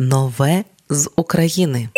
Нове з України.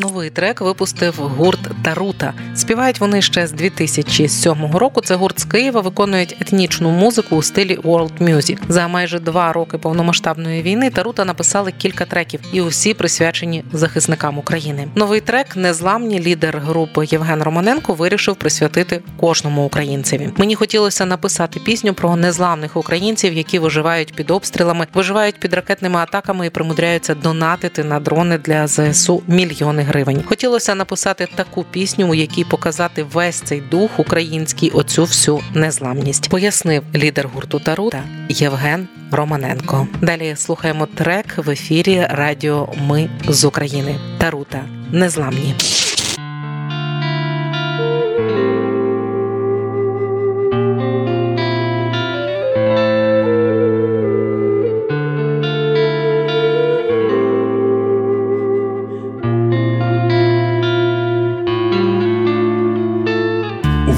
Новий трек випустив гурт Тарута. Співають вони ще з 2007 року. Це гурт з Києва виконують етнічну музику у стилі World Music. За майже два роки повномасштабної війни Тарута написали кілька треків, і усі присвячені захисникам України. Новий трек Незламні лідер групи Євген Романенко вирішив присвятити кожному українцеві. Мені хотілося написати пісню про незламних українців, які виживають під обстрілами, виживають під ракетними атаками і примудряються донатити на дрони для ЗСУ мільйони гривень. Хотілося написати таку пісню, у якій показати весь цей дух український, оцю всю незламність. Пояснив лідер гурту Тарута Євген Романенко. Далі слухаємо трек в ефірі Радіо Ми з України. Тарута незламні.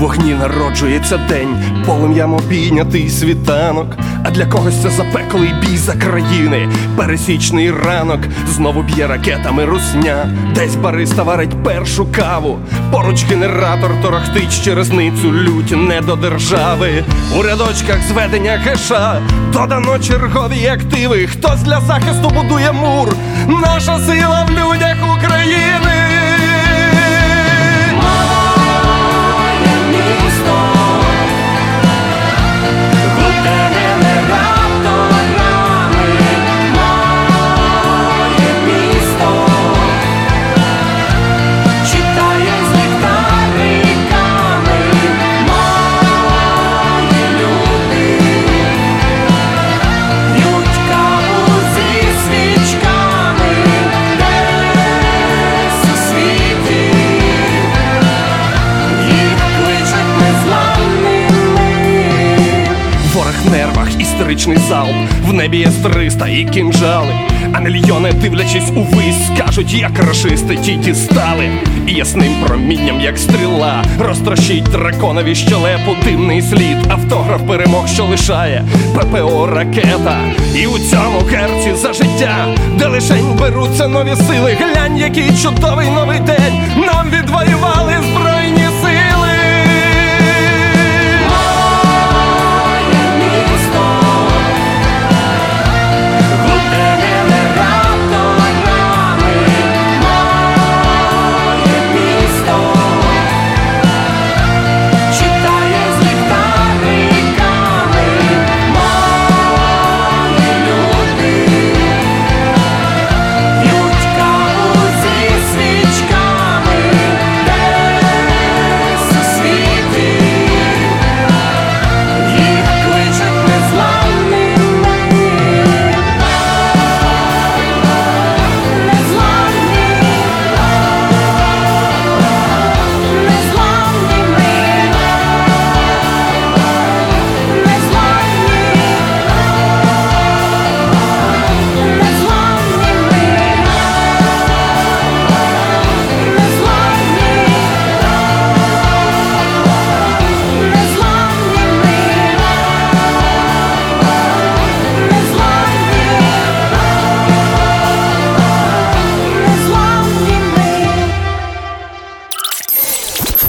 Вогні народжується день, полум'ям обійнятий світанок, а для когось це запеклий бій за країни, пересічний ранок, знову б'є ракетами русня, десь бариста варить першу каву, поруч генератор торохтить через ницю лють не до держави. У рядочках зведення кеша додано чергові активи. Хтось для захисту будує мур, наша сила в людях України. Історичний залп, в небі є триста і кінжали, а мільйони, дивлячись увись, скажуть, як рашисти ті дістали, і ясним промінням, як стріла, розтрощить драконові щелепу, димний слід, автограф перемог, що лишає ППО ракета. І у цьому герці за життя, де лишень беруться нові сили. Глянь, який чудовий новий день нам відвоювали збройні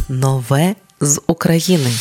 Нове з України.